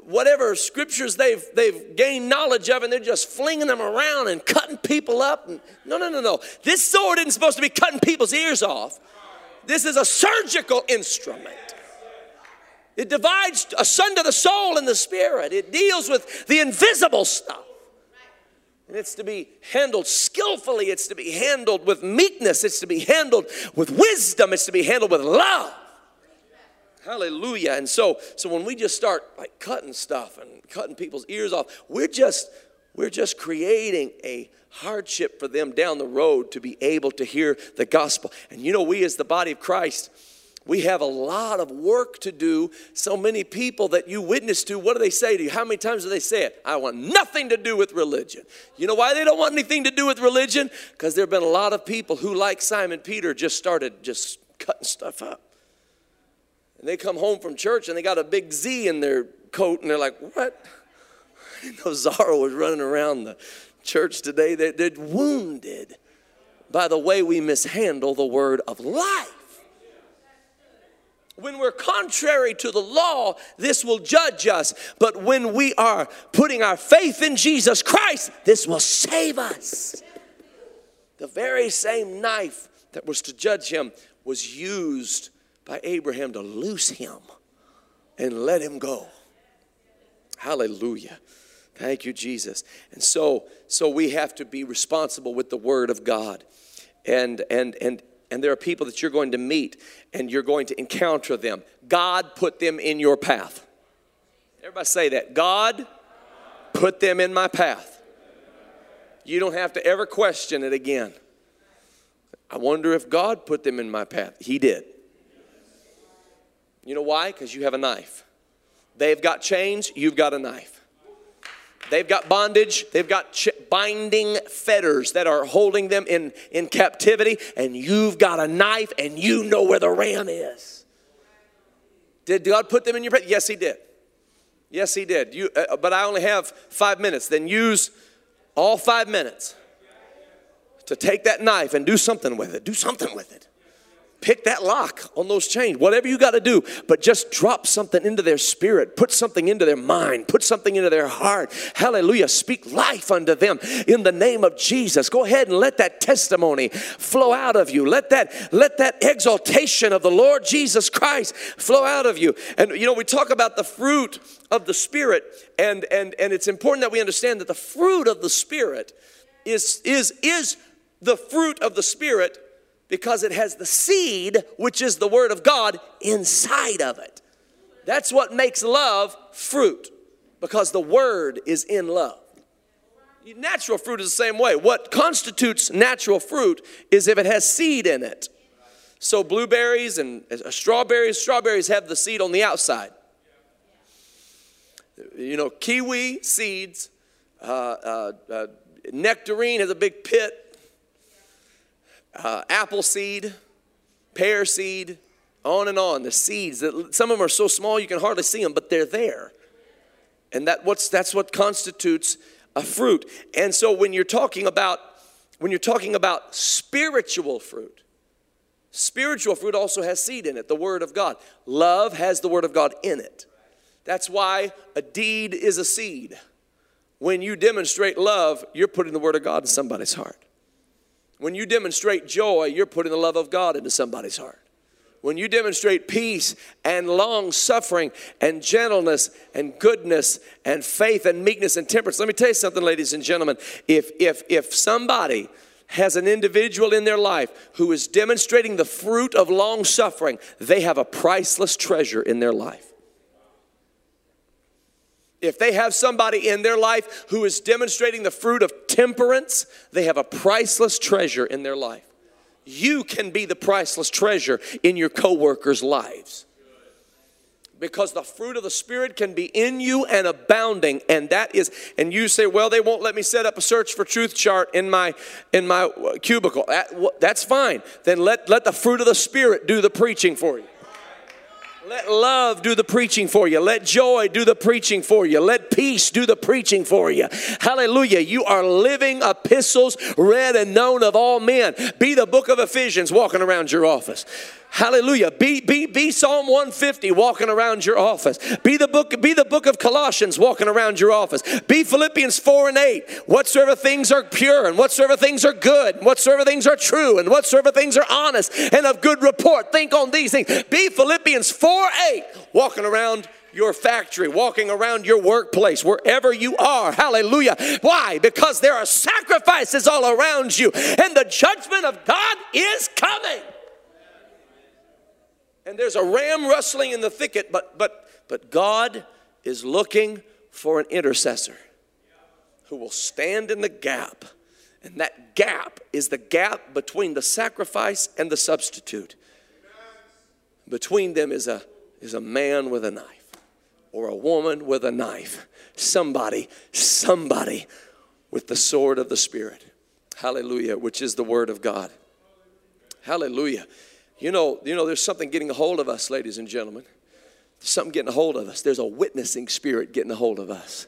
whatever scriptures they've they've gained knowledge of and they're just flinging them around and cutting people up. And, no no no no. This sword isn't supposed to be cutting people's ears off. This is a surgical instrument. It divides asunder the soul and the spirit. It deals with the invisible stuff and it's to be handled skillfully. It's to be handled with meekness. It's to be handled with wisdom. It's to be handled with love. Hallelujah. And so, so when we just start like cutting stuff and cutting people's ears off, we're just we're just creating a hardship for them down the road to be able to hear the gospel. And you know, we as the body of Christ, we have a lot of work to do. So many people that you witness to, what do they say to you? How many times do they say it? I want nothing to do with religion. You know why they don't want anything to do with religion? Because there have been a lot of people who, like Simon Peter, just started just cutting stuff up. And they come home from church and they got a big Z in their coat and they're like, what? I know Zorro was running around the church today. They're, they're wounded by the way we mishandle the word of life. When we're contrary to the law, this will judge us. But when we are putting our faith in Jesus Christ, this will save us. The very same knife that was to judge him was used by Abraham to loose him and let him go. Hallelujah. Thank you, Jesus. And so, so we have to be responsible with the word of God. And and and and there are people that you're going to meet and you're going to encounter them. God put them in your path. Everybody say that. God put them in my path. You don't have to ever question it again. I wonder if God put them in my path. He did. You know why? Because you have a knife. They've got chains, you've got a knife. They've got bondage, they've got ch- binding fetters that are holding them in, in captivity, and you've got a knife and you know where the ram is. Did God put them in your presence? Yes, He did. Yes, He did. You, uh, but I only have five minutes. Then use all five minutes to take that knife and do something with it. Do something with it pick that lock on those chains, whatever you got to do, but just drop something into their spirit, put something into their mind, put something into their heart. Hallelujah. Speak life unto them in the name of Jesus. Go ahead and let that testimony flow out of you. Let that let that exaltation of the Lord Jesus Christ flow out of you. And you know, we talk about the fruit of the spirit and and and it's important that we understand that the fruit of the spirit is is is the fruit of the spirit because it has the seed, which is the Word of God, inside of it. That's what makes love fruit, because the Word is in love. Natural fruit is the same way. What constitutes natural fruit is if it has seed in it. So, blueberries and uh, strawberries, strawberries have the seed on the outside. You know, kiwi seeds, uh, uh, uh nectarine has a big pit uh, apple seed, pear seed, on and on. The seeds that some of them are so small you can hardly see them, but they're there. And that what's that's what constitutes a fruit. And so when you're talking about when you're talking about spiritual fruit, spiritual fruit also has seed in it, the word of God. Love has the word of God in it. That's why a deed is a seed. When you demonstrate love, you're putting the word of God in somebody's heart. When you demonstrate joy, you're putting the love of God into somebody's heart. When you demonstrate peace and long suffering and gentleness and goodness and faith and meekness and temperance. Let me tell you something, ladies and gentlemen. If, if, if somebody has an individual in their life who is demonstrating the fruit of long suffering, they have a priceless treasure in their life. If they have somebody in their life who is demonstrating the fruit of temperance, they have a priceless treasure in their life. You can be the priceless treasure in your coworkers' lives. Because the fruit of the Spirit can be in you and abounding, and that is, and you say, well, they won't let me set up a search for truth chart in my in my cubicle. That, that's fine. Then let let the fruit of the Spirit do the preaching for you. Let love do the preaching for you. Let joy do the preaching for you. Let peace do the preaching for you. Hallelujah. You are living epistles read and known of all men. Be the book of Ephesians walking around your office. Hallelujah. Be, be, be Psalm 150 walking around your office. Be the book, be the book of Colossians walking around your office. Be Philippians 4 and 8. Whatsoever things are pure and whatsoever things are good, and whatsoever things are true, and whatsoever things are honest and of good report. Think on these things. Be Philippians 4 8 walking around your factory, walking around your workplace, wherever you are. Hallelujah. Why? Because there are sacrifices all around you, and the judgment of God is coming and there's a ram rustling in the thicket, but but but God is looking for an intercessor who will stand in the gap. And that gap is the gap between the sacrifice and the substitute. Between them is a, is a man with a knife or a woman with a knife. Somebody, somebody with the sword of the Spirit. Hallelujah, which is the word of God. Hallelujah. You know, you know, there's something getting a hold of us, ladies and gentlemen. There's something getting a hold of us. There's a witnessing spirit getting a hold of us.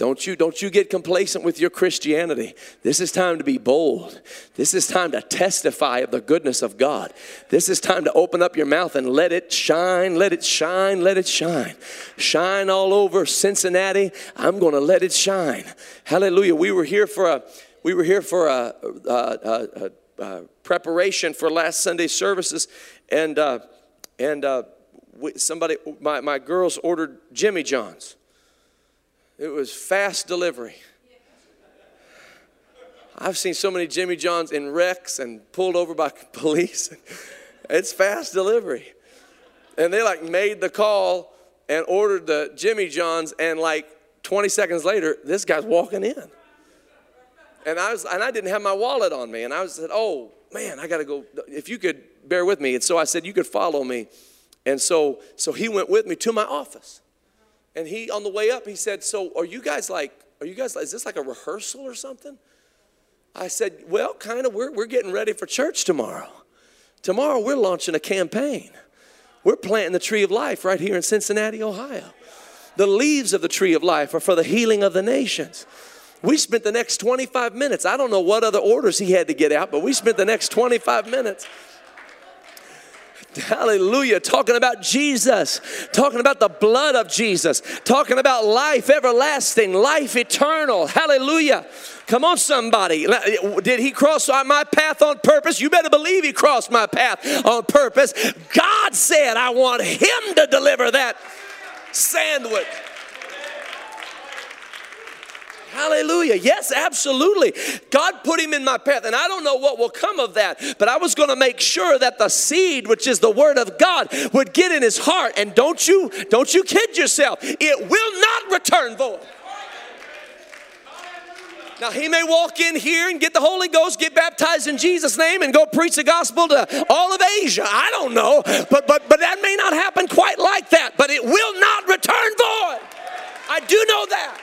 Don't you, don't you get complacent with your Christianity. This is time to be bold. This is time to testify of the goodness of God. This is time to open up your mouth and let it shine, let it shine, let it shine. Shine all over Cincinnati. I'm going to let it shine. Hallelujah. We were here for a, we were here for a, a, a, a preparation for last Sunday services, and uh, and uh, somebody, my, my girls ordered Jimmy John's. It was fast delivery. I've seen so many Jimmy Johns in wrecks and pulled over by police. It's fast delivery. And they like made the call and ordered the Jimmy Johns, and like 20 seconds later, this guy's walking in. And I was, and I didn't have my wallet on me, and I was said, "Oh man, I got to go. If you could bear with me." And so I said, "You could follow me." And so, so he went with me to my office. And he, on the way up, he said, So are you guys like, are you guys, like is this like a rehearsal or something? I said, Well, kind of, we're, we're getting ready for church tomorrow. Tomorrow, we're launching a campaign. We're planting the tree of life right here in Cincinnati, Ohio. The leaves of the tree of life are for the healing of the nations. We spent the next 25 minutes. I don't know what other orders he had to get out, but we spent the next 25 minutes Hallelujah. Talking about Jesus, talking about the blood of Jesus, talking about life everlasting, life eternal. Hallelujah. Come on, somebody. Did he cross my path on purpose? You better believe he crossed my path on purpose. God said, I want him to deliver that sandwich. Hallelujah. Yes, absolutely. God put him in my path, and I don't know what will come of that, but I was going to make sure that the seed, which is the word of God, would get in his heart. And don't you, don't you kid yourself, it will not return void. Now, he may walk in here and get the Holy Ghost, get baptized in Jesus' name, and go preach the gospel to all of Asia. I don't know. But, but, but that may not happen quite like that. But it will not return void. I do know that.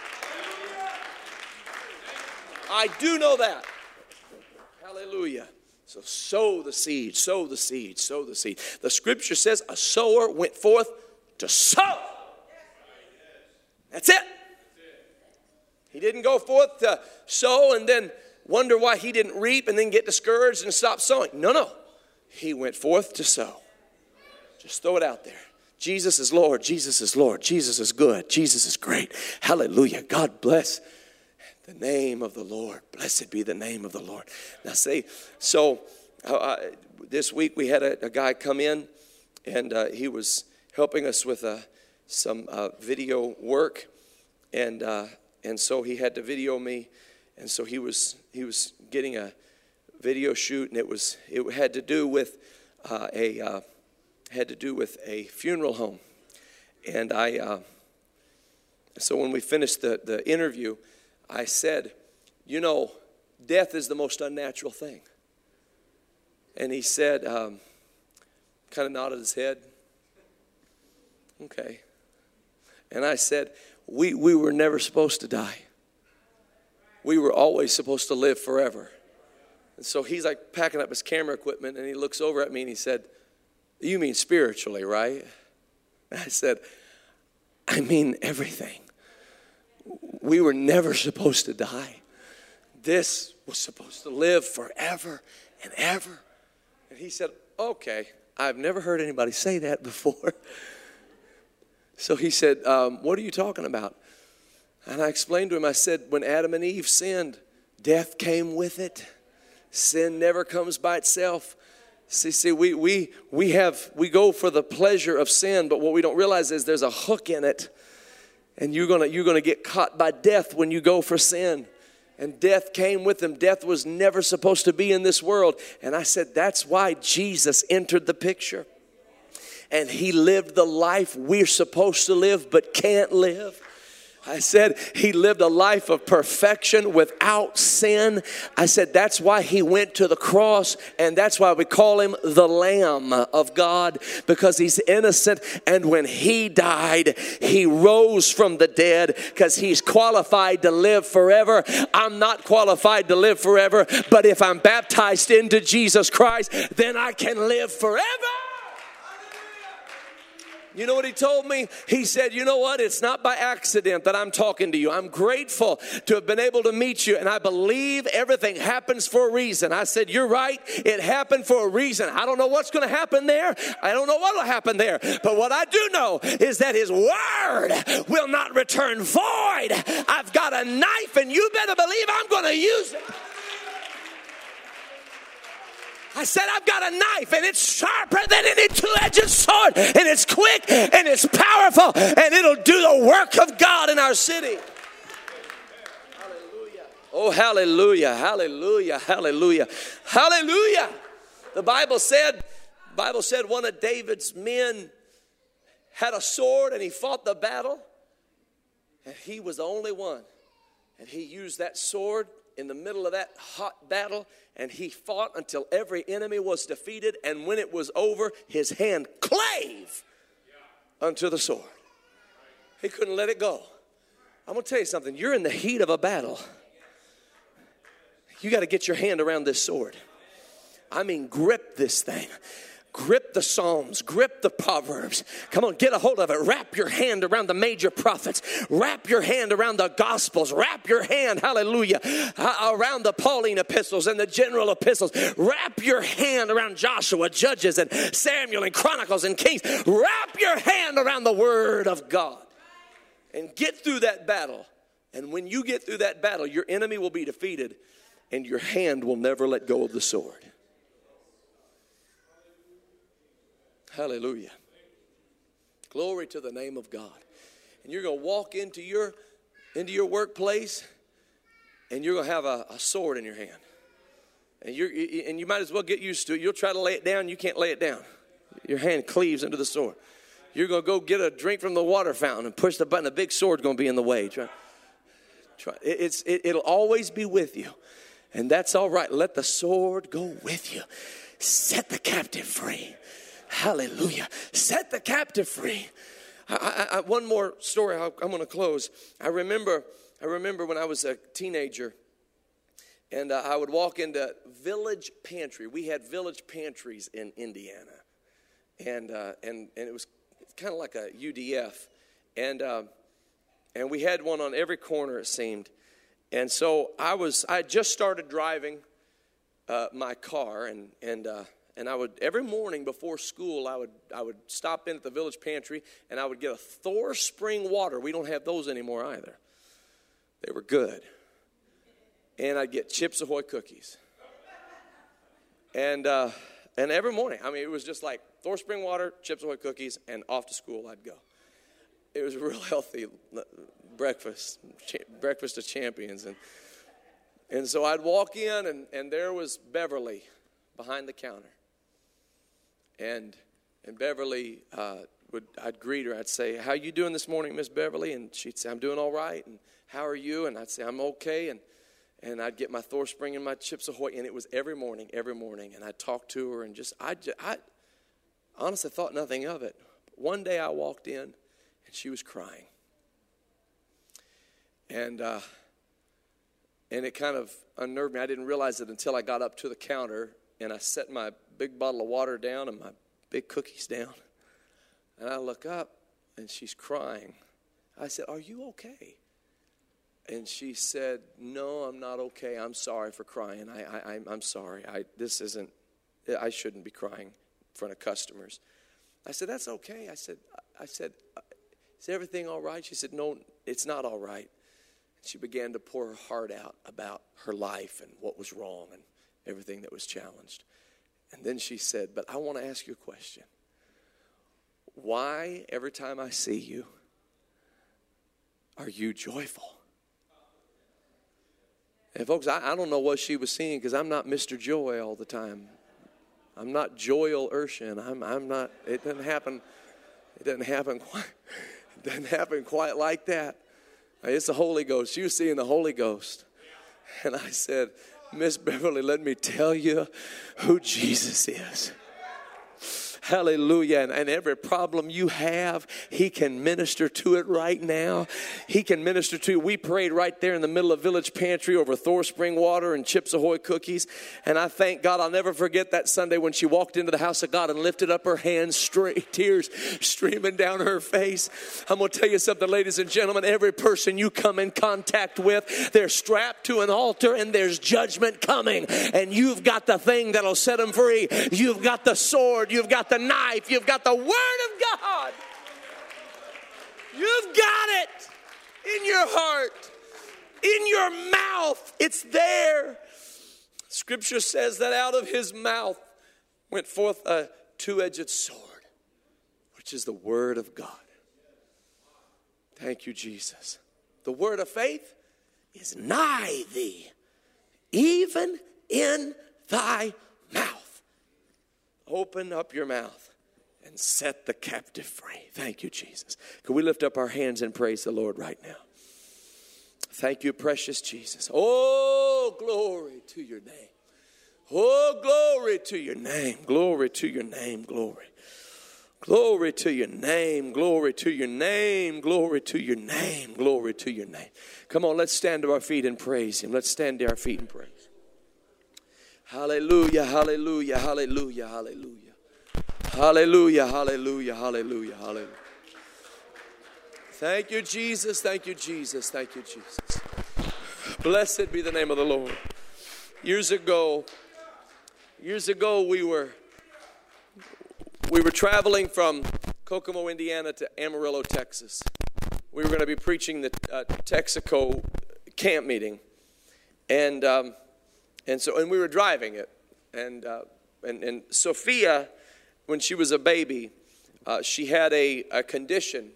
I do know that. Hallelujah. So sow the seed, sow the seed, sow the seed. The scripture says a sower went forth to sow. That's it. He didn't go forth to sow and then wonder why he didn't reap and then get discouraged and stop sowing. No, no. He went forth to sow. Just throw it out there. Jesus is Lord. Jesus is Lord. Jesus is good. Jesus is great. Hallelujah. God bless the name of the Lord. Blessed be the name of the Lord. Now, see, so uh, uh, this week we had a, a guy come in and uh, he was helping us with uh, some uh, video work. And, uh, and so he had to video me. And so he was, he was getting a video shoot, and it, was, it had to do with a, had to do with a funeral home. And I, so when we finished the, the interview, I said, You know, death is the most unnatural thing. And he said, um, kind of nodded his head. Okay. And I said, we, we were never supposed to die. We were always supposed to live forever. And so he's like packing up his camera equipment and he looks over at me and he said, You mean spiritually, right? And I said, I mean everything we were never supposed to die. This was supposed to live forever and ever. And he said, Okay, I've never heard anybody say that before. So he said, um, What are you talking about? And I explained to him, I said, When Adam and Eve sinned, death came with it. Sin never comes by itself. See, see, we, we, we have, we go for the pleasure of sin, but what we don't realize is there's a hook in it and you're gonna you're gonna get caught by death when you go for sin. And death came with him. Death was never supposed to be in this world. And i said that's why jesus entered the picture. And he lived the life we're supposed to live but can't live I said he lived a life of perfection without sin. I said that's why he went to the cross, and that's why we call him the Lamb of God because he's innocent. And when he died, he rose from the dead because he's qualified to live forever. I'm not qualified to live forever, but if I'm baptized into Jesus Christ, then I can live forever. You know what he told me? He said, You know what? It's not by accident that I'm talking to you. I'm grateful to have been able to meet you, and I believe everything happens for a reason. I said, You're right. It happened for a reason. I don't know what's going to happen there. I don't know what will happen there. But what I do know is that his word will not return void. I've got a knife, and you better believe I'm going to use it. I said, I've got a knife and it's sharper than any two edged sword, and it's quick and it's powerful, and it'll do the work of God in our city. Hallelujah. Oh, hallelujah, hallelujah, hallelujah, hallelujah. The Bible said, Bible said one of David's men had a sword and he fought the battle, and he was the only one. And he used that sword in the middle of that hot battle and he fought until every enemy was defeated. And when it was over, his hand clave unto the sword. He couldn't let it go. I'm gonna tell you something. You're in the heat of a battle. You got to get your hand around this sword. I mean, grip this thing grip the Psalms, grip the Proverbs. Come on, get a hold of it. Wrap your hand around the major prophets. Wrap your hand around the Gospels. Wrap your hand, hallelujah, around the Pauline epistles and the general epistles. Wrap your hand around Joshua, Judges, and Samuel, and Chronicles, and Kings. Wrap your hand around the Word of God and get through that battle. And when you get through that battle, your enemy will be defeated and your hand will never let go of the sword. Hallelujah. Glory to the name of God. And you're going to walk into your into your workplace and you're going to have a, a sword in your hand. And you're, and you might as well get used to it. You'll try to lay it down, you can't lay it down. Your hand cleaves into the sword. You're going to go get a drink from the water fountain and push the button. A big sword's going to be in the way. Try, try. It's, it, it'll always be with you. And that's all right. Let the sword go with you. Set the captive free. Hallelujah. Set the captive free. I, I, one more story. I'm going to close. I remember, I remember when I was a teenager, and uh, I would walk into Village Pantry. We had Village Pantries in Indiana, and uh, and and it was kind of like a UDF, and uh, and we had one on every corner. It seemed, and so I was I just started driving uh, my car, and and uh, and I would every morning before school I would I would stop in at the village pantry and I would get a Thor spring water. We don't have those anymore either. They were good. And I'd get Chips Ahoy cookies. And uh, and every morning, I mean, it was just like Thor spring water, Chips Ahoy cookies, and off to school I'd go. It was a real healthy breakfast, breakfast of champions, and and so I'd walk in, and and there was Beverly behind the counter and and Beverly uh, would I'd greet her. I'd say, "How you doing this morning, Miss Beverly?" And she'd say, "I'm doing all right." And how are you? And I'd say, "I'm okay." And and I'd get my Thor Spring and my Chips Ahoy, and it was every morning, every morning. And I'd talk to her, and just I, just, I honestly thought nothing of it. One day I walked in, and she was crying, and uh, and it kind of unnerved me. I didn't realize it until I got up to the counter and I set my big bottle of water down and my big cookies down. And I look up and she's crying. I said, Are you okay? And she said, No, I'm not okay. I'm sorry for crying. I, I, I'm sorry. I, this isn't, I shouldn't be crying in front of customers. I said, That's okay. I said, I said, Is everything all right? She said, No, it's not all right. She began to pour her heart out about her life and what was wrong and everything that was challenged. And then she said, But I want to ask you a question. Why, every time I see you, are you joyful? And folks, I, I don't know what she was seeing because I'm not Mr. Joy all the time. I'm not Joel Urshan. I'm, I'm not, it doesn't happen, it doesn't happen quite, it doesn't happen quite like that. It's the Holy Ghost. She was seeing the Holy Ghost. And I said, Miss Beverly, let me tell you who Jesus is. Hallelujah. And, and, every problem you have, He can minister to it right now. He can minister to you. We prayed right there in the middle of Village Pantry over Thor Spring water and Chips Ahoy cookies. And I thank God, I'll never forget that Sunday when she walked into the house of God and lifted up her hands, straight, tears streaming down her face. I'm going to tell you something, ladies and gentlemen. Every person you come in contact with, they're strapped to an altar and there's judgment coming. And you've got the thing that'll set them free. You've got the sword. You've got the the knife, you've got the Word of God. You've got it in your heart, in your mouth. It's there. Scripture says that out of his mouth went forth a two edged sword, which is the Word of God. Thank you, Jesus. The word of faith is nigh thee, even in thy. Open up your mouth and set the captive free. Thank you, Jesus. Can we lift up our hands and praise the Lord right now? Thank you, precious Jesus. Oh, glory to your name. Oh, glory to your name. Glory to your name. Glory. Glory to your name. Glory to your name. Glory to your name. Glory to your name. Come on, let's stand to our feet and praise Him. Let's stand to our feet and praise. Hallelujah, hallelujah, hallelujah, hallelujah. Hallelujah, hallelujah, hallelujah, hallelujah. Thank you, Jesus. Thank you, Jesus. Thank you, Jesus. Blessed be the name of the Lord. Years ago, years ago we were we were traveling from Kokomo, Indiana to Amarillo, Texas. We were going to be preaching the uh, Texico camp meeting. And um, and so, and we were driving it. And, uh, and, and Sophia, when she was a baby, uh, she had a, a condition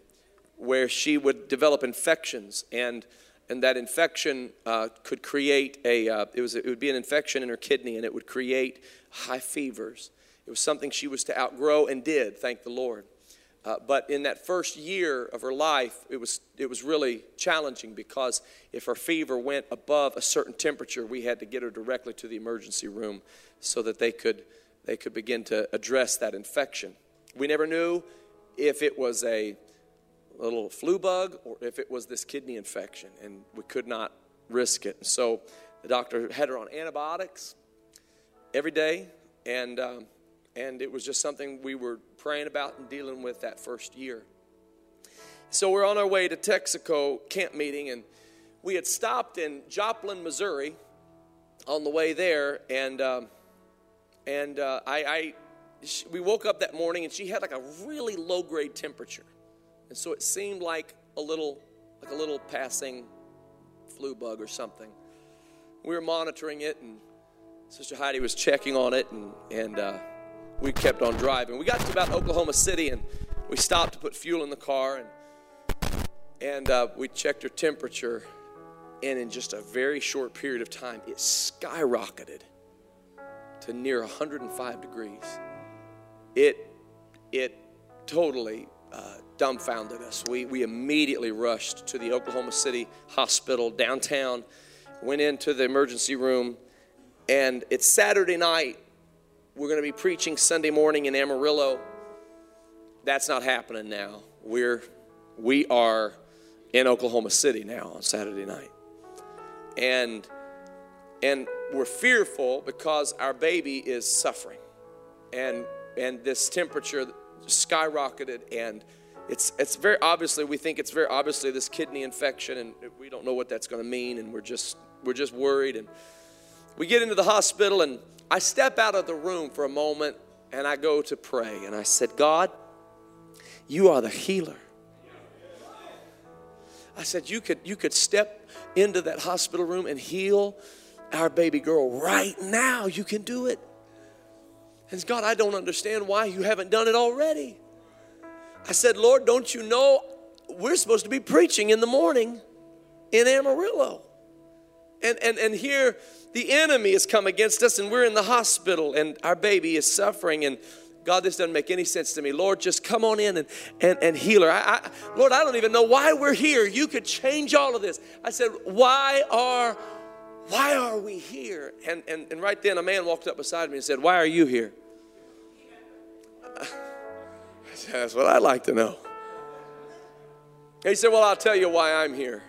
where she would develop infections. And, and that infection uh, could create a, uh, it, was, it would be an infection in her kidney and it would create high fevers. It was something she was to outgrow and did, thank the Lord. Uh, but in that first year of her life, it was, it was really challenging because if her fever went above a certain temperature, we had to get her directly to the emergency room so that they could, they could begin to address that infection. We never knew if it was a little flu bug or if it was this kidney infection, and we could not risk it. So the doctor had her on antibiotics every day, and, um, and it was just something we were praying about and dealing with that first year. So we're on our way to Texico camp meeting, and we had stopped in Joplin, Missouri, on the way there, and um, and uh, I, I she, we woke up that morning, and she had like a really low grade temperature, and so it seemed like a little like a little passing flu bug or something. We were monitoring it, and Sister Heidi was checking on it, and and. Uh, we kept on driving. We got to about Oklahoma City and we stopped to put fuel in the car and and uh, we checked her temperature and in just a very short period of time it skyrocketed to near 105 degrees it it totally uh, dumbfounded us we, we immediately rushed to the oklahoma city hospital downtown went into the emergency room and it's saturday night we're going to be preaching Sunday morning in Amarillo. That's not happening now. We're we are in Oklahoma City now on Saturday night. And and we're fearful because our baby is suffering. And and this temperature skyrocketed and it's it's very obviously we think it's very obviously this kidney infection and we don't know what that's going to mean and we're just we're just worried and we get into the hospital and I step out of the room for a moment and I go to pray. And I said, God, you are the healer. I said, you could, you could step into that hospital room and heal our baby girl right now. You can do it. And God, I don't understand why you haven't done it already. I said, Lord, don't you know we're supposed to be preaching in the morning in Amarillo? And, and, and here the enemy has come against us and we're in the hospital and our baby is suffering and God, this doesn't make any sense to me. Lord, just come on in and, and, and heal her. I, I, Lord, I don't even know why we're here. You could change all of this. I said, why are, why are we here? And, and, and right then a man walked up beside me and said, why are you here? I said, that's what I'd like to know. He said, well, I'll tell you why I'm here.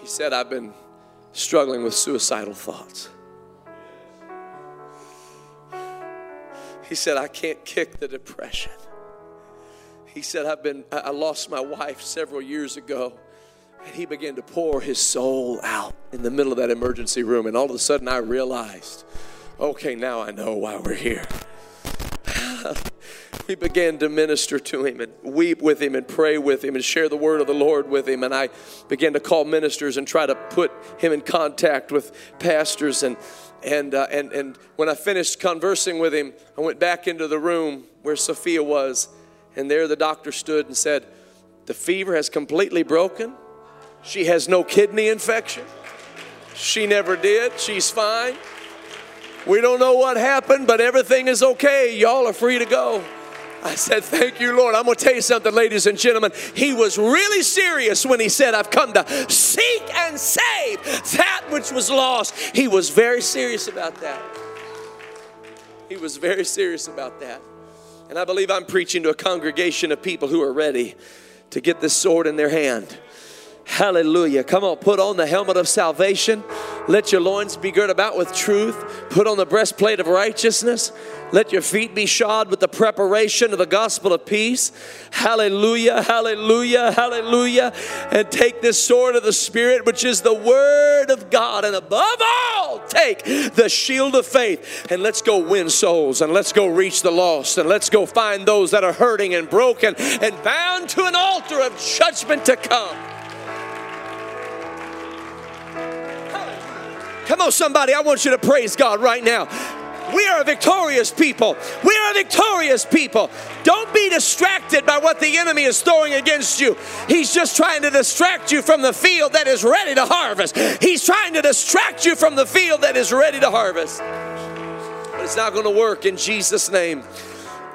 He said, I've been struggling with suicidal thoughts. He said, I can't kick the depression. He said, I've been, I lost my wife several years ago. And he began to pour his soul out in the middle of that emergency room. And all of a sudden, I realized, okay, now I know why we're here. we began to minister to him and weep with him and pray with him and share the word of the Lord with him. And I began to call ministers and try to put him in contact with pastors. And, and, uh, and, and when I finished conversing with him, I went back into the room where Sophia was. And there the doctor stood and said, The fever has completely broken. She has no kidney infection. She never did. She's fine. We don't know what happened, but everything is okay. Y'all are free to go. I said, Thank you, Lord. I'm going to tell you something, ladies and gentlemen. He was really serious when he said, I've come to seek and save that which was lost. He was very serious about that. He was very serious about that. And I believe I'm preaching to a congregation of people who are ready to get this sword in their hand. Hallelujah. Come on, put on the helmet of salvation. Let your loins be girt about with truth. Put on the breastplate of righteousness. Let your feet be shod with the preparation of the gospel of peace. Hallelujah, hallelujah, hallelujah. And take this sword of the Spirit, which is the word of God. And above all, take the shield of faith. And let's go win souls. And let's go reach the lost. And let's go find those that are hurting and broken and bound to an altar of judgment to come. Come on, somebody, I want you to praise God right now. We are a victorious people. We are a victorious people. Don't be distracted by what the enemy is throwing against you. He's just trying to distract you from the field that is ready to harvest. He's trying to distract you from the field that is ready to harvest. But it's not going to work in Jesus' name.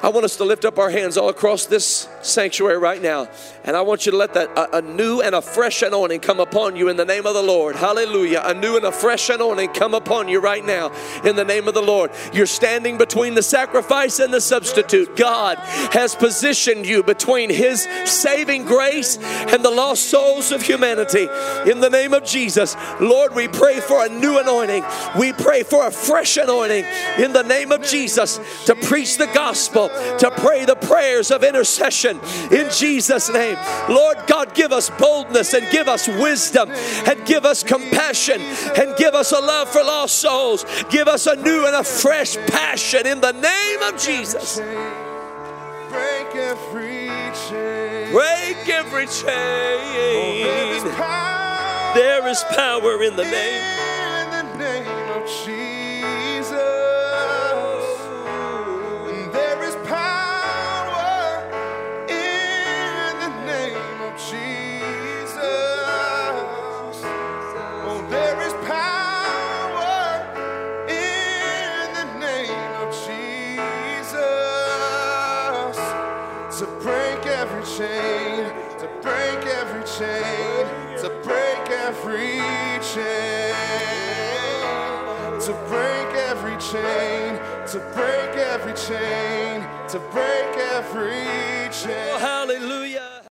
I want us to lift up our hands all across this sanctuary right now. And I want you to let that a, a, new and a fresh anointing come upon you in the name of the Lord. Hallelujah. A new and a fresh anointing come upon you right now in the name of the Lord. You're standing between the sacrifice and the substitute. God has positioned you between His saving grace and the lost souls of humanity. In the name of Jesus, Lord, we pray for a new anointing. We pray for a fresh anointing in the name of Jesus to preach the gospel to pray the prayers of intercession in Jesus' name. Lord God, give us boldness and give us wisdom and give us compassion and give us a love for lost souls. Give us a new and a fresh passion in the name of Jesus. Break every chain. Break every chain. There is power in the name. Chain, to break every chain, to break every chain. Oh, Hallelujah.